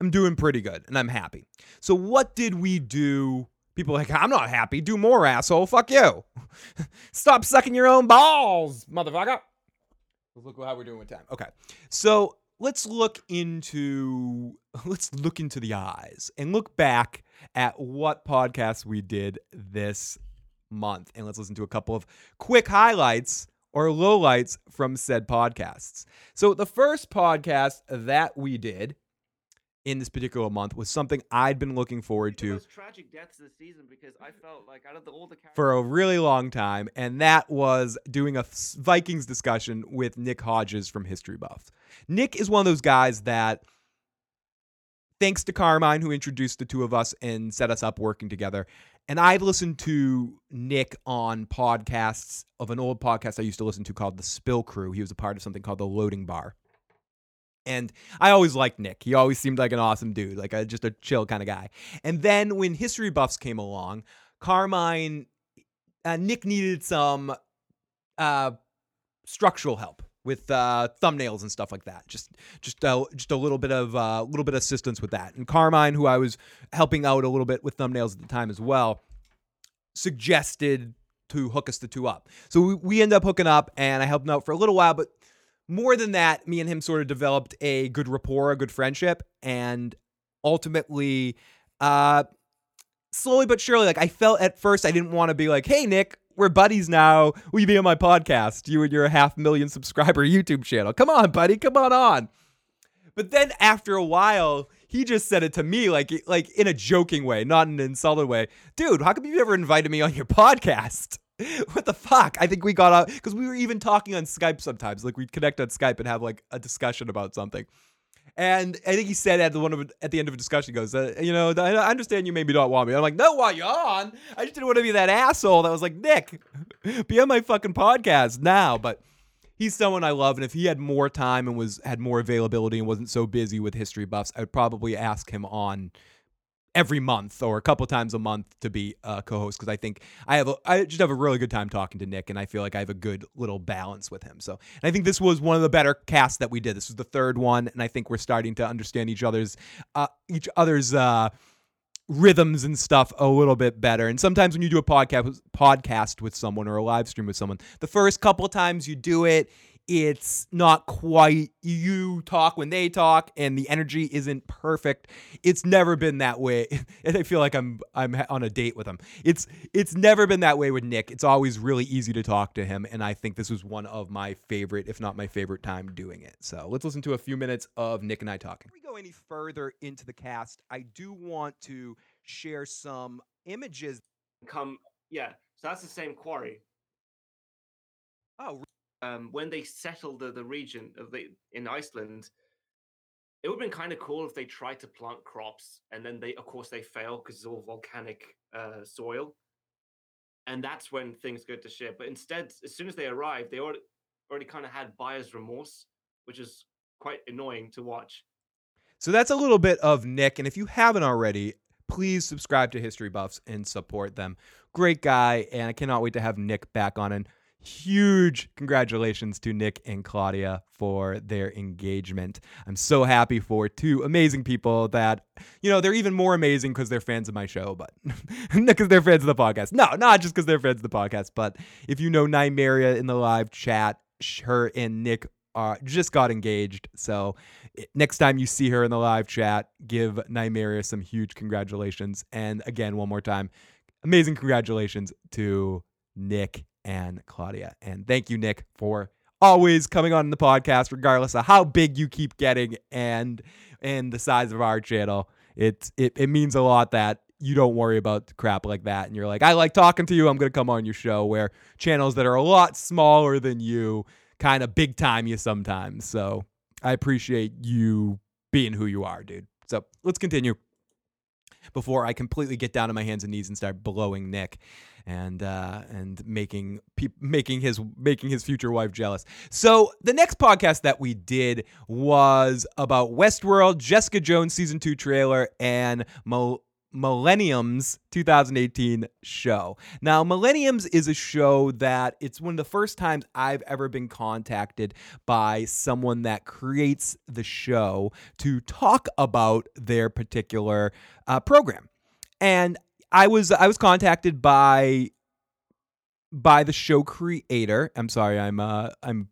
I'm doing pretty good and I'm happy. So, what did we do? People like, I'm not happy. Do more, asshole. Fuck you. Stop sucking your own balls, motherfucker. Look how we're doing with time. Okay. So, let's look into let's look into the eyes and look back at what podcasts we did this month. And let's listen to a couple of quick highlights or lowlights from said podcasts. So, the first podcast that we did in this particular month was something I'd been looking forward to. tragic deaths this season because I felt like out of the, all for a really long time, and that was doing a Vikings discussion with Nick Hodges from History Buffs. Nick is one of those guys that, thanks to Carmine, who introduced the two of us and set us up working together, and I've listened to Nick on podcasts of an old podcast I used to listen to called The Spill Crew. He was a part of something called The Loading Bar. And I always liked Nick. He always seemed like an awesome dude, like a, just a chill kind of guy. And then when History Buffs came along, Carmine, uh, Nick needed some uh, structural help with uh, thumbnails and stuff like that. Just just uh, just a little bit of a uh, little bit of assistance with that. And Carmine, who I was helping out a little bit with thumbnails at the time as well, suggested to hook us the two up. So we, we end up hooking up, and I helped him out for a little while. But more than that, me and him sort of developed a good rapport, a good friendship, and ultimately. Uh, slowly but surely, like I felt at first I didn't want to be like, hey, Nick, we're buddies now. Will you be on my podcast? You and your half million subscriber YouTube channel. Come on, buddy. Come on on. But then after a while, he just said it to me like like in a joking way, not in an insulted way. Dude, how come you never invited me on your podcast? what the fuck? I think we got out because we were even talking on Skype sometimes. Like we'd connect on Skype and have like a discussion about something. And I think he said at the one of at the end of a discussion, goes, uh, you know, I understand you maybe don't want me. I'm like, no, why you on? I just didn't want to be that asshole that was like, Nick, be on my fucking podcast now. But he's someone I love, and if he had more time and was had more availability and wasn't so busy with history buffs, I would probably ask him on every month or a couple times a month to be a co-host because I think I have a, I just have a really good time talking to Nick and I feel like I have a good little balance with him. So I think this was one of the better casts that we did. This was the third one, and I think we're starting to understand each other's uh, each other's uh, rhythms and stuff a little bit better. And sometimes when you do a podcast podcast with someone or a live stream with someone, the first couple times you do it, it's not quite you talk when they talk and the energy isn't perfect. It's never been that way. And i feel like i'm i'm on a date with him. It's it's never been that way with nick. It's always really easy to talk to him and i think this was one of my favorite if not my favorite time doing it. So let's listen to a few minutes of nick and i talking. Before we go any further into the cast i do want to share some images. come yeah so that's the same quarry. Oh, um when they settled the, the region of the in iceland it would have been kind of cool if they tried to plant crops and then they of course they fail because it's all volcanic uh, soil and that's when things go to shit but instead as soon as they arrived they already, already kind of had buyer's remorse which is quite annoying to watch So that's a little bit of Nick. And if you haven't already, please subscribe to History Buffs and support them. Great guy. And I cannot wait to have Nick back on. And huge congratulations to Nick and Claudia for their engagement. I'm so happy for two amazing people that, you know, they're even more amazing because they're fans of my show, but because they're fans of the podcast. No, not just because they're fans of the podcast, but if you know Nymeria in the live chat, her and Nick uh, just got engaged. So next time you see her in the live chat, give Nymeria some huge congratulations. And again, one more time, amazing congratulations to Nick and Claudia. And thank you, Nick, for always coming on the podcast, regardless of how big you keep getting and and the size of our channel. It's it, it means a lot that you don't worry about crap like that and you're like, I like talking to you, I'm gonna come on your show where channels that are a lot smaller than you kind of big time you sometimes. So I appreciate you being who you are, dude. So let's continue before I completely get down on my hands and knees and start blowing Nick and uh, and making peop making his making his future wife jealous. So the next podcast that we did was about Westworld, Jessica Jones season two trailer, and Mo- Millenniums 2018 show. Now, Millenniums is a show that it's one of the first times I've ever been contacted by someone that creates the show to talk about their particular uh, program. And I was I was contacted by by the show creator. I'm sorry, I'm uh I'm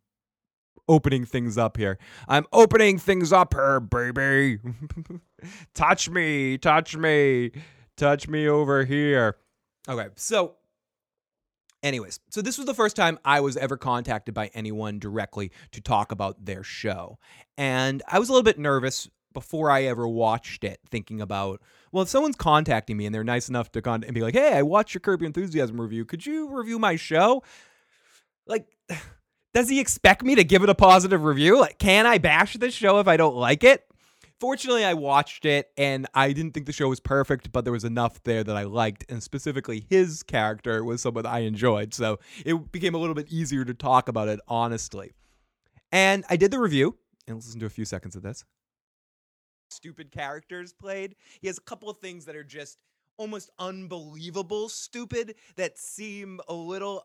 opening things up here. I'm opening things up here, baby. touch me, touch me, touch me over here. Okay, so anyways, so this was the first time I was ever contacted by anyone directly to talk about their show. And I was a little bit nervous before I ever watched it, thinking about, well, if someone's contacting me and they're nice enough to con- and be like, hey, I watched your Your Enthusiasm review. Could you review my show? Like, does he expect me to give it a positive review? Like, can I bash this show if I don't like it? Fortunately, I watched it and I didn't think the show was perfect, but there was enough there that I liked, and specifically his character was someone I enjoyed. So it became a little bit easier to talk about it honestly. And I did the review, and let's listen to a few seconds of this. Stupid characters played. He has a couple of things that are just almost unbelievable stupid that seem a little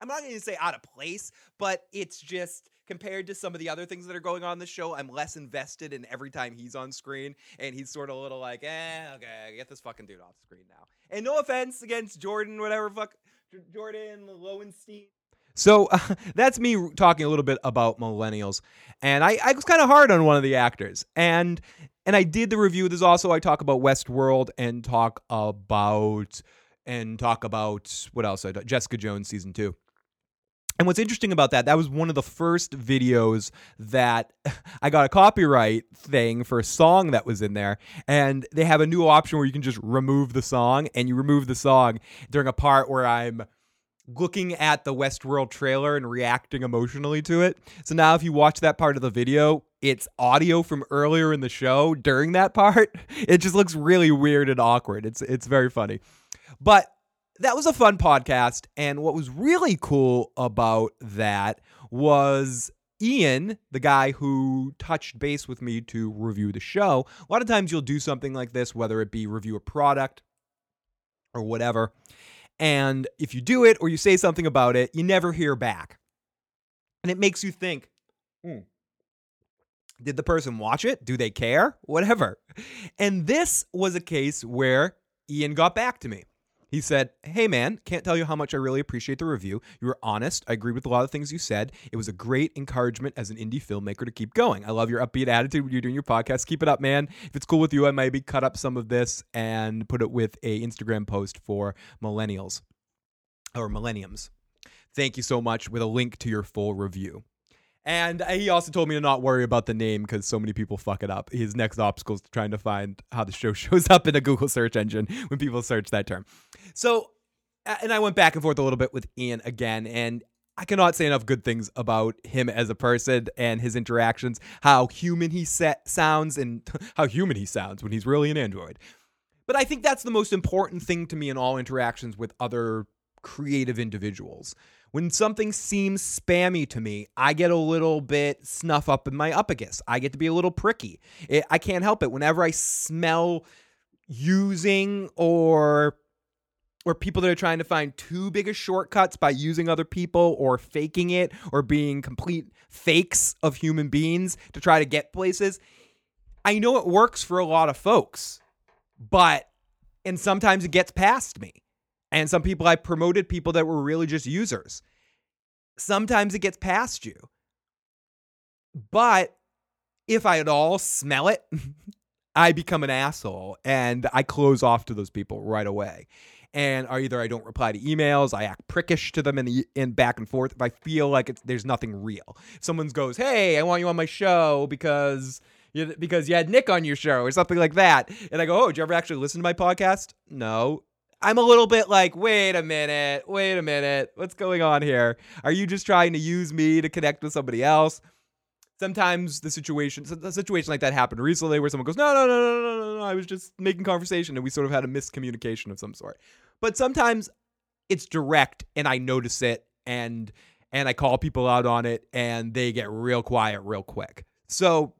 I'm not going to say out of place, but it's just compared to some of the other things that are going on in the show, I'm less invested in every time he's on screen, and he's sort of a little like, eh, okay, get this fucking dude off screen now. And no offense against Jordan, whatever fuck, Jordan Lowenstein. So uh, that's me talking a little bit about millennials, and I, I was kind of hard on one of the actors, and and I did the review. There's also I talk about Westworld and talk about and talk about what else I do, Jessica Jones season two. And what's interesting about that, that was one of the first videos that I got a copyright thing for a song that was in there. And they have a new option where you can just remove the song, and you remove the song during a part where I'm looking at the Westworld trailer and reacting emotionally to it. So now if you watch that part of the video, it's audio from earlier in the show during that part. It just looks really weird and awkward. It's it's very funny. But that was a fun podcast. And what was really cool about that was Ian, the guy who touched base with me to review the show. A lot of times you'll do something like this, whether it be review a product or whatever. And if you do it or you say something about it, you never hear back. And it makes you think, hmm, did the person watch it? Do they care? Whatever. And this was a case where Ian got back to me. He said, Hey man, can't tell you how much I really appreciate the review. You were honest. I agree with a lot of things you said. It was a great encouragement as an indie filmmaker to keep going. I love your upbeat attitude when you're doing your podcast. Keep it up, man. If it's cool with you, I maybe cut up some of this and put it with a Instagram post for millennials or millenniums. Thank you so much with a link to your full review. And he also told me to not worry about the name because so many people fuck it up. His next obstacle is trying to find how the show shows up in a Google search engine when people search that term. So, and I went back and forth a little bit with Ian again, and I cannot say enough good things about him as a person and his interactions, how human he sounds, and how human he sounds when he's really an android. But I think that's the most important thing to me in all interactions with other creative individuals. When something seems spammy to me, I get a little bit snuff up in my uppagus. I get to be a little pricky. It, I can't help it. Whenever I smell using or or people that are trying to find too big of shortcuts by using other people or faking it or being complete fakes of human beings to try to get places. I know it works for a lot of folks, but and sometimes it gets past me. And some people I promoted people that were really just users. Sometimes it gets past you. But if I at all smell it, I become an asshole and I close off to those people right away and either I don't reply to emails, I act prickish to them in the in back and forth if I feel like it's there's nothing real. Someone goes, "Hey, I want you on my show because." You, because you had Nick on your show or something like that. And I go, Oh, did you ever actually listen to my podcast? No. I'm a little bit like, wait a minute, wait a minute. What's going on here? Are you just trying to use me to connect with somebody else? sometimes the situation a situation like that happened recently where someone goes no no no no no no no i was just making conversation and we sort of had a miscommunication of some sort but sometimes it's direct and i notice it and and i call people out on it and they get real quiet real quick so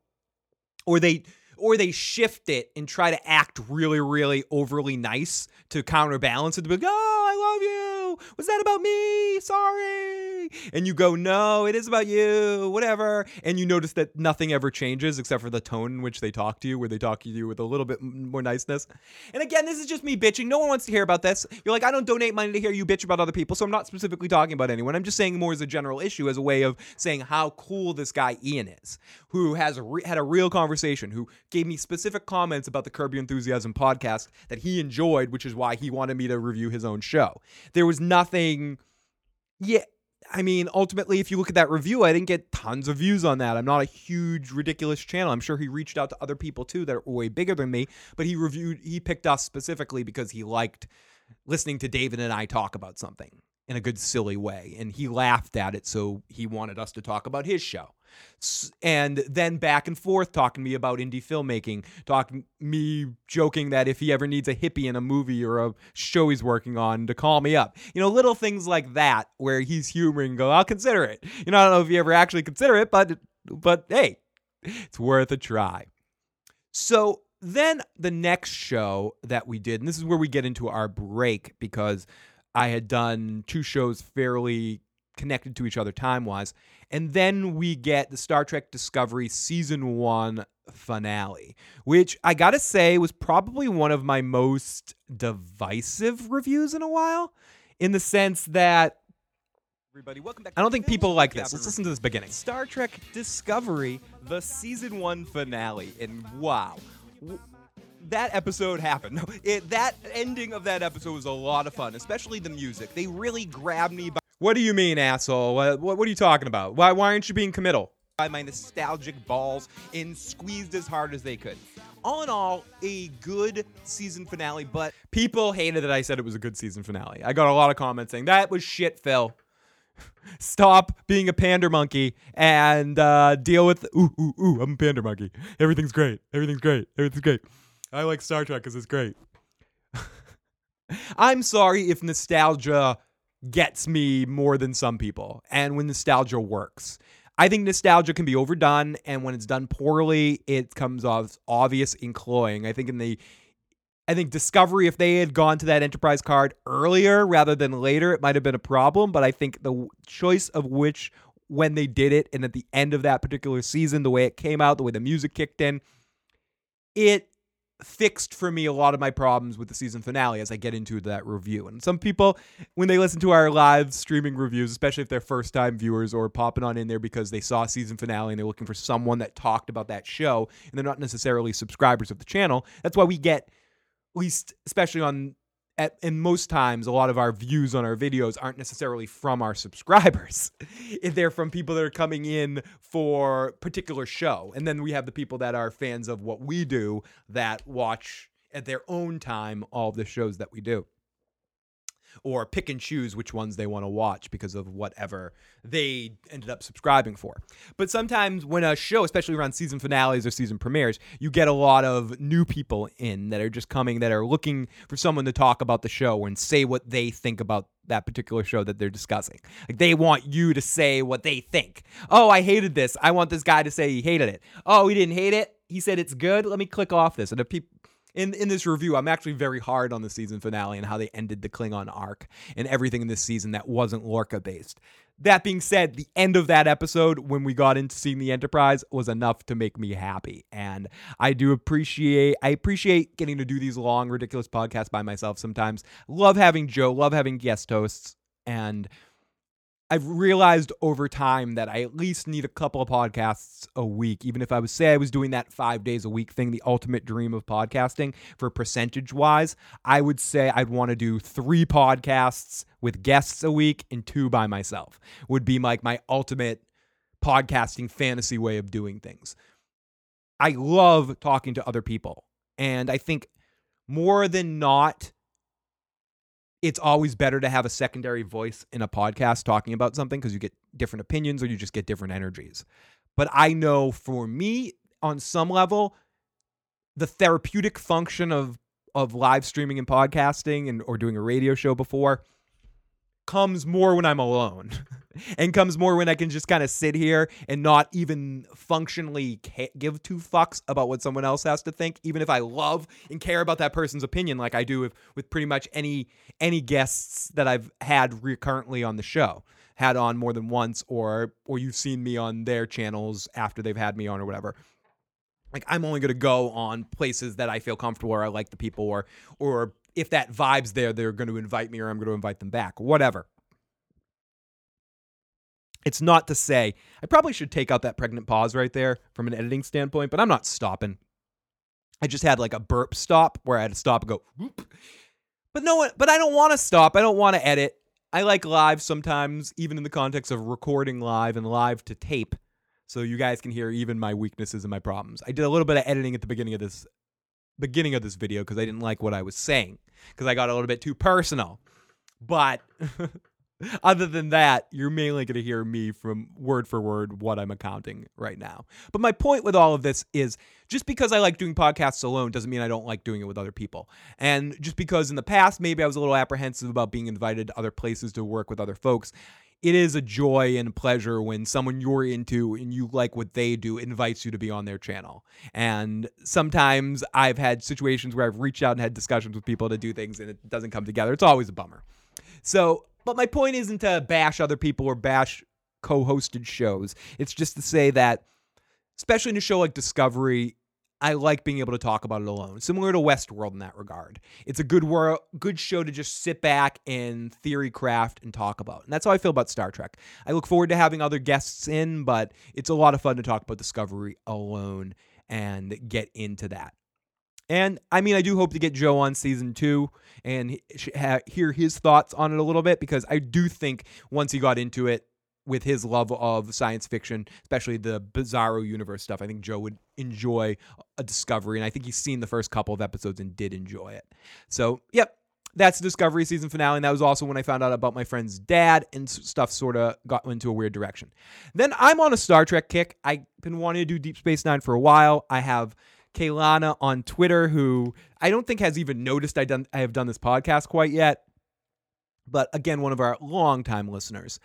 or they or they shift it and try to act really really overly nice to counterbalance it to be like oh i love you. Was that about me? Sorry and you go, no, it is about you, whatever. And you notice that nothing ever changes except for the tone in which they talk to you, where they talk to you with a little bit more niceness. And again, this is just me bitching. No one wants to hear about this. You're like, I don't donate money to hear you bitch about other people, so I'm not specifically talking about anyone. I'm just saying more as a general issue, as a way of saying how cool this guy Ian is, who has re- had a real conversation, who gave me specific comments about the Curb Your Enthusiasm podcast that he enjoyed, which is why he wanted me to review his own show. There was nothing. Yeah, I mean, ultimately, if you look at that review, I didn't get tons of views on that. I'm not a huge, ridiculous channel. I'm sure he reached out to other people too that are way bigger than me, but he reviewed, he picked us specifically because he liked listening to David and I talk about something in a good, silly way. And he laughed at it, so he wanted us to talk about his show and then back and forth talking to me about indie filmmaking, talking me joking that if he ever needs a hippie in a movie or a show he's working on to call me up. You know, little things like that where he's humoring go, I'll consider it. You know, I don't know if you ever actually consider it, but but hey, it's worth a try. So then the next show that we did, and this is where we get into our break because I had done two shows fairly connected to each other time wise. And then we get the Star Trek Discovery season one finale, which I gotta say was probably one of my most divisive reviews in a while, in the sense that. Everybody, welcome back. I don't think people like this. Let's listen to this beginning. Star Trek Discovery, the season one finale, and wow that episode happened. It, that ending of that episode was a lot of fun, especially the music. They really grabbed me by. What do you mean, asshole? What, what, what are you talking about? Why, why aren't you being committal? By my nostalgic balls and squeezed as hard as they could. All in all, a good season finale, but people hated that I said it was a good season finale. I got a lot of comments saying that was shit, Phil. Stop being a pander monkey and uh, deal with. Ooh, ooh, ooh! I'm a pander monkey. Everything's great. Everything's great. Everything's great. I like Star Trek because it's great. I'm sorry if nostalgia gets me more than some people, and when nostalgia works. I think nostalgia can be overdone, and when it's done poorly, it comes off obvious and cloying. I think in the I think Discovery, if they had gone to that Enterprise card earlier rather than later, it might have been a problem. But I think the choice of which when they did it and at the end of that particular season, the way it came out, the way the music kicked in, it fixed for me a lot of my problems with the season finale as I get into that review. And some people, when they listen to our live streaming reviews, especially if they're first time viewers or popping on in there because they saw season finale and they're looking for someone that talked about that show and they're not necessarily subscribers of the channel, that's why we get, at least especially on at and most times a lot of our views on our videos aren't necessarily from our subscribers. They're from people that are coming in for particular show. And then we have the people that are fans of what we do that watch at their own time all the shows that we do or pick and choose which ones they want to watch because of whatever they ended up subscribing for. But sometimes when a show, especially around season finales or season premieres, you get a lot of new people in that are just coming that are looking for someone to talk about the show and say what they think about that particular show that they're discussing. Like they want you to say what they think. Oh, I hated this. I want this guy to say he hated it. Oh, he didn't hate it. He said it's good. Let me click off this. And if people in in this review, I'm actually very hard on the season finale and how they ended the Klingon arc and everything in this season that wasn't Lorca based. That being said, the end of that episode when we got into seeing the Enterprise was enough to make me happy. And I do appreciate I appreciate getting to do these long, ridiculous podcasts by myself sometimes. Love having Joe, love having guest hosts, and I've realized over time that I at least need a couple of podcasts a week. Even if I would say I was doing that five days a week thing, the ultimate dream of podcasting for percentage wise, I would say I'd want to do three podcasts with guests a week and two by myself, would be like my ultimate podcasting fantasy way of doing things. I love talking to other people. And I think more than not, it's always better to have a secondary voice in a podcast talking about something because you get different opinions or you just get different energies. But I know for me, on some level, the therapeutic function of of live streaming and podcasting and or doing a radio show before comes more when I'm alone and comes more when I can just kind of sit here and not even functionally give two fucks about what someone else has to think even if I love and care about that person's opinion like I do with, with pretty much any any guests that I've had recurrently on the show had on more than once or or you've seen me on their channels after they've had me on or whatever like I'm only going to go on places that I feel comfortable or I like the people or or if that vibe's there, they're going to invite me or I'm going to invite them back, whatever. It's not to say I probably should take out that pregnant pause right there from an editing standpoint, but I'm not stopping. I just had like a burp stop where I had to stop and go, Whoop. but no, but I don't want to stop. I don't want to edit. I like live sometimes, even in the context of recording live and live to tape, so you guys can hear even my weaknesses and my problems. I did a little bit of editing at the beginning of this beginning of this video because I didn't like what I was saying because I got a little bit too personal. But other than that, you're mainly going to hear me from word for word what I'm accounting right now. But my point with all of this is just because I like doing podcasts alone doesn't mean I don't like doing it with other people. And just because in the past maybe I was a little apprehensive about being invited to other places to work with other folks, it is a joy and a pleasure when someone you're into and you like what they do invites you to be on their channel. And sometimes I've had situations where I've reached out and had discussions with people to do things and it doesn't come together. It's always a bummer. So, but my point isn't to bash other people or bash co hosted shows. It's just to say that, especially in a show like Discovery, I like being able to talk about it alone. Similar to Westworld in that regard. It's a good world, good show to just sit back and theory craft and talk about. And that's how I feel about Star Trek. I look forward to having other guests in, but it's a lot of fun to talk about Discovery alone and get into that. And I mean, I do hope to get Joe on season two and hear his thoughts on it a little bit because I do think once he got into it, with his love of science fiction, especially the Bizarro universe stuff. I think Joe would enjoy a Discovery, and I think he's seen the first couple of episodes and did enjoy it. So, yep, that's the Discovery season finale. And that was also when I found out about my friend's dad and stuff sort of got into a weird direction. Then I'm on a Star Trek kick. I've been wanting to do Deep Space Nine for a while. I have Kaylana on Twitter, who I don't think has even noticed I done I have done this podcast quite yet. But again, one of our longtime listeners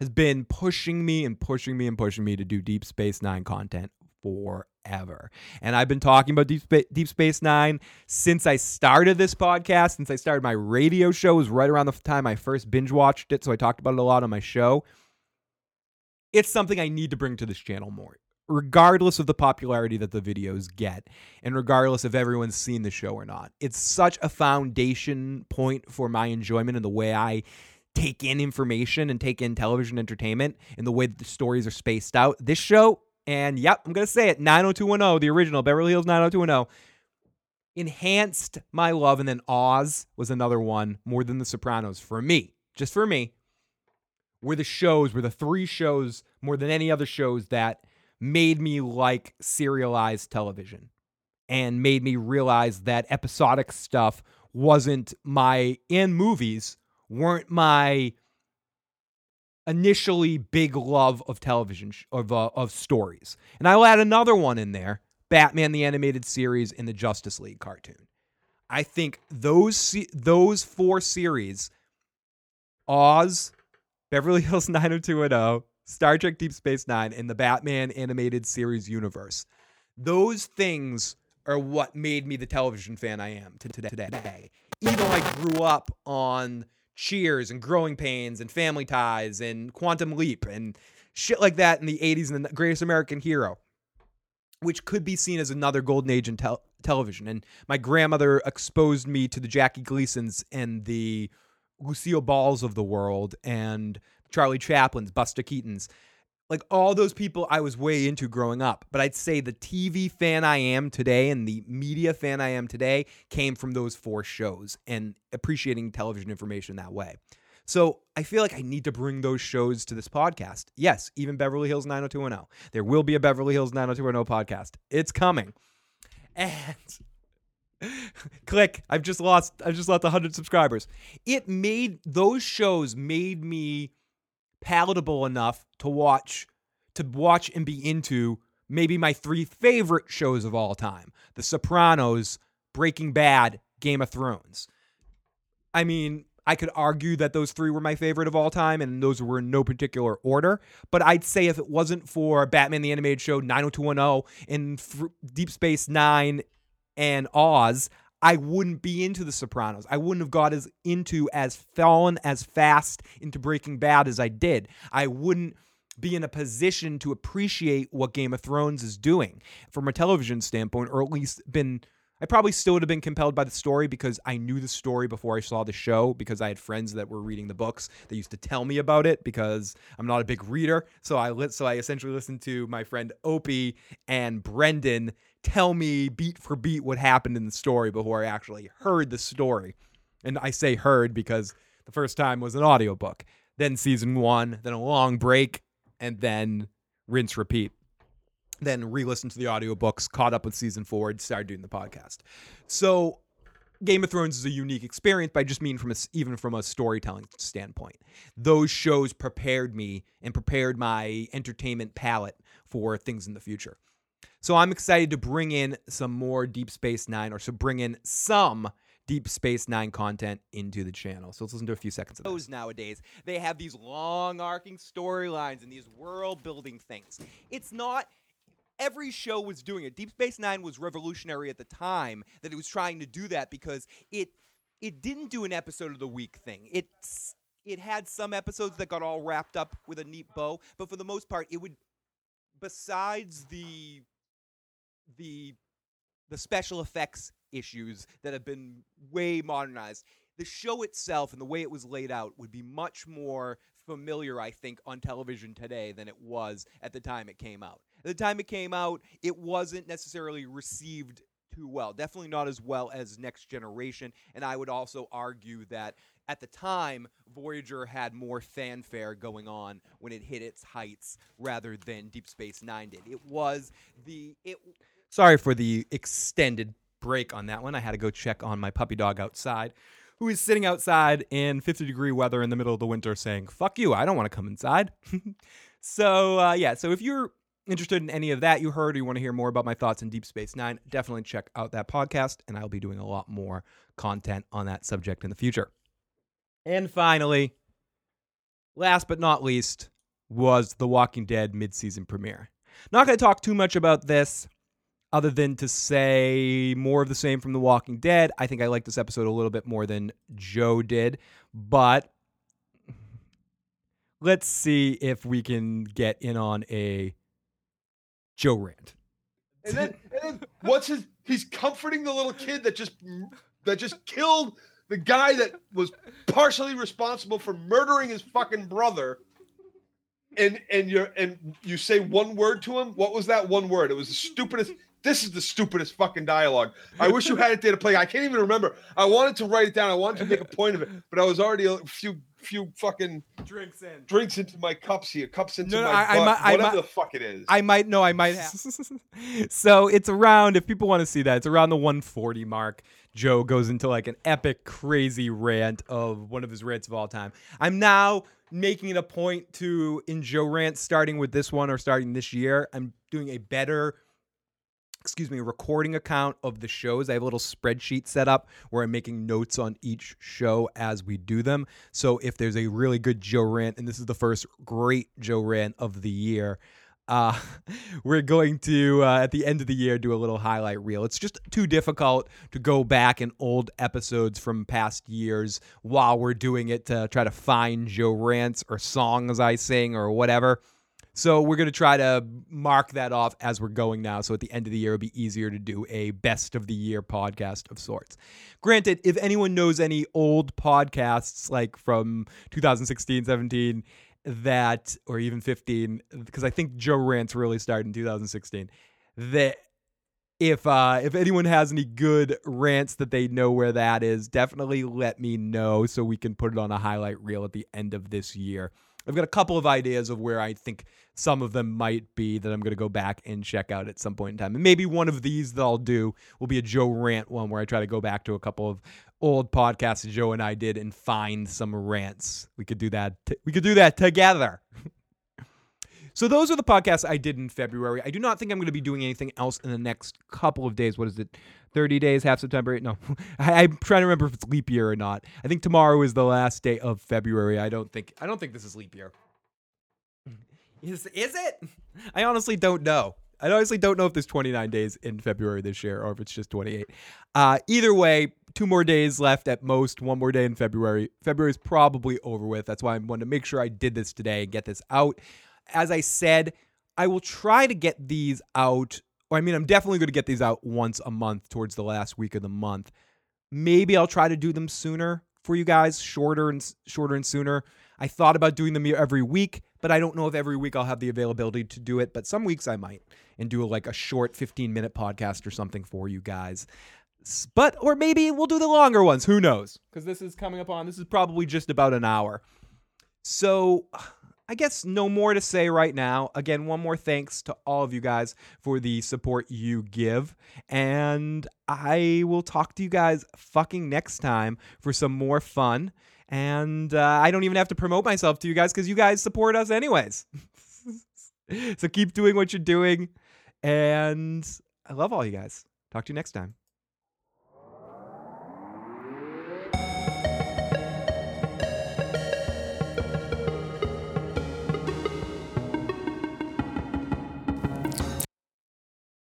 has been pushing me and pushing me and pushing me to do Deep Space Nine content forever. And I've been talking about Deep, Deep Space Nine since I started this podcast, since I started my radio show, was right around the time I first binge watched it. So I talked about it a lot on my show. It's something I need to bring to this channel more, regardless of the popularity that the videos get, and regardless if everyone's seen the show or not. It's such a foundation point for my enjoyment and the way I take in information and take in television entertainment and the way the stories are spaced out. This show, and yep, I'm going to say it 90210, the original Beverly Hills 90210, enhanced my love. And then Oz was another one more than The Sopranos for me, just for me. Were the shows, were the three shows more than any other shows that made me like serialized television and made me realize that episodic stuff wasn't my in movies weren't my initially big love of television sh- of uh, of stories. And I'll add another one in there, Batman the animated series and the Justice League cartoon. I think those se- those four series Oz, Beverly Hills 90210, Star Trek Deep Space 9 and the Batman animated series universe. Those things are what made me the television fan I am to today. Even though I grew up on Cheers and Growing Pains and Family Ties and Quantum Leap and shit like that in the 80s and the Greatest American Hero, which could be seen as another golden age in tel- television. And my grandmother exposed me to the Jackie Gleasons and the Lucille Balls of the world and Charlie Chaplin's, Buster Keaton's like all those people I was way into growing up. But I'd say the TV fan I am today and the media fan I am today came from those four shows and appreciating television information that way. So I feel like I need to bring those shows to this podcast. Yes, even Beverly Hills 90210. There will be a Beverly Hills 90210 podcast. It's coming. And click, I've just lost I've just lost 100 subscribers. It made those shows made me palatable enough to watch to watch and be into maybe my three favorite shows of all time The Sopranos, Breaking Bad, Game of Thrones. I mean, I could argue that those three were my favorite of all time, and those were in no particular order. But I'd say if it wasn't for Batman the Animated Show, 90210, and Deep Space Nine, and Oz, I wouldn't be into The Sopranos. I wouldn't have got as into as fallen as fast into Breaking Bad as I did. I wouldn't be in a position to appreciate what Game of Thrones is doing from a television standpoint, or at least been. I probably still would have been compelled by the story because I knew the story before I saw the show because I had friends that were reading the books that used to tell me about it because I'm not a big reader. So I lit so I essentially listened to my friend Opie and Brendan tell me beat for beat what happened in the story before I actually heard the story. And I say heard because the first time was an audiobook, then season one, then a long break, and then rinse repeat. Then re listened to the audiobooks, caught up with season four, and started doing the podcast. So Game of Thrones is a unique experience, but I just mean from a, even from a storytelling standpoint. Those shows prepared me and prepared my entertainment palette for things in the future. So I'm excited to bring in some more Deep Space Nine, or to bring in some Deep Space Nine content into the channel. So let's listen to a few seconds of those nowadays. They have these long arcing storylines and these world building things. It's not every show was doing it. Deep Space Nine was revolutionary at the time that it was trying to do that because it it didn't do an episode of the week thing. It's it had some episodes that got all wrapped up with a neat bow, but for the most part, it would besides the the the special effects issues that have been way modernized. The show itself and the way it was laid out would be much more familiar, I think, on television today than it was at the time it came out. At the time it came out, it wasn't necessarily received too well. Definitely not as well as Next Generation. And I would also argue that at the time, Voyager had more fanfare going on when it hit its heights rather than Deep Space Nine did. It was the it. Sorry for the extended break on that one. I had to go check on my puppy dog outside, who is sitting outside in 50 degree weather in the middle of the winter, saying "fuck you," I don't want to come inside. so uh, yeah, so if you're interested in any of that you heard or you want to hear more about my thoughts in Deep Space Nine, definitely check out that podcast, and I'll be doing a lot more content on that subject in the future. And finally, last but not least, was The Walking Dead mid-season premiere. Not going to talk too much about this, other than to say more of the same from The Walking Dead. I think I like this episode a little bit more than Joe did, but let's see if we can get in on a Joe rant. And then, and then what's his? He's comforting the little kid that just that just killed the guy that was partially responsible for murdering his fucking brother. And and you're and you say one word to him. What was that one word? It was the stupidest. This is the stupidest fucking dialogue. I wish you had it there to play. I can't even remember. I wanted to write it down. I wanted to make a point of it, but I was already a few few fucking Drinks in. drinks into my cups here, cups into No, no, my I- I butt, might- I whatever might- the fuck it is. I might know. I might have. so it's around. If people want to see that, it's around the 140 mark. Joe goes into like an epic, crazy rant of one of his rants of all time. I'm now making it a point to in Joe rants, starting with this one or starting this year. I'm doing a better. Excuse me, recording account of the shows. I have a little spreadsheet set up where I'm making notes on each show as we do them. So if there's a really good Joe rant, and this is the first great Joe rant of the year, uh, we're going to uh, at the end of the year do a little highlight reel. It's just too difficult to go back in old episodes from past years while we're doing it to try to find Joe rants or songs I sing or whatever. So we're gonna try to mark that off as we're going now. So at the end of the year, it'll be easier to do a best of the year podcast of sorts. Granted, if anyone knows any old podcasts like from 2016, 17, that or even 15, because I think Joe Rants really started in 2016. That if uh if anyone has any good rants that they know where that is, definitely let me know so we can put it on a highlight reel at the end of this year. I've got a couple of ideas of where I think some of them might be that I'm going to go back and check out at some point in time. And maybe one of these that I'll do will be a Joe rant one where I try to go back to a couple of old podcasts Joe and I did and find some rants. We could do that. T- we could do that together. So those are the podcasts I did in February. I do not think I'm going to be doing anything else in the next couple of days. What is it? 30 days, half September? No. I, I'm trying to remember if it's leap year or not. I think tomorrow is the last day of February. I don't think I don't think this is leap year. Is is it? I honestly don't know. I honestly don't know if there's 29 days in February this year or if it's just 28. Uh, either way, two more days left at most. One more day in February. February is probably over with. That's why I wanted to make sure I did this today and get this out. As I said, I will try to get these out. Or I mean, I'm definitely going to get these out once a month towards the last week of the month. Maybe I'll try to do them sooner for you guys, shorter and shorter and sooner. I thought about doing them every week, but I don't know if every week I'll have the availability to do it. But some weeks I might and do like a short 15 minute podcast or something for you guys. But, or maybe we'll do the longer ones. Who knows? Because this is coming up on, this is probably just about an hour. So, I guess no more to say right now. Again, one more thanks to all of you guys for the support you give. And I will talk to you guys fucking next time for some more fun. And uh, I don't even have to promote myself to you guys because you guys support us anyways. so keep doing what you're doing. And I love all you guys. Talk to you next time.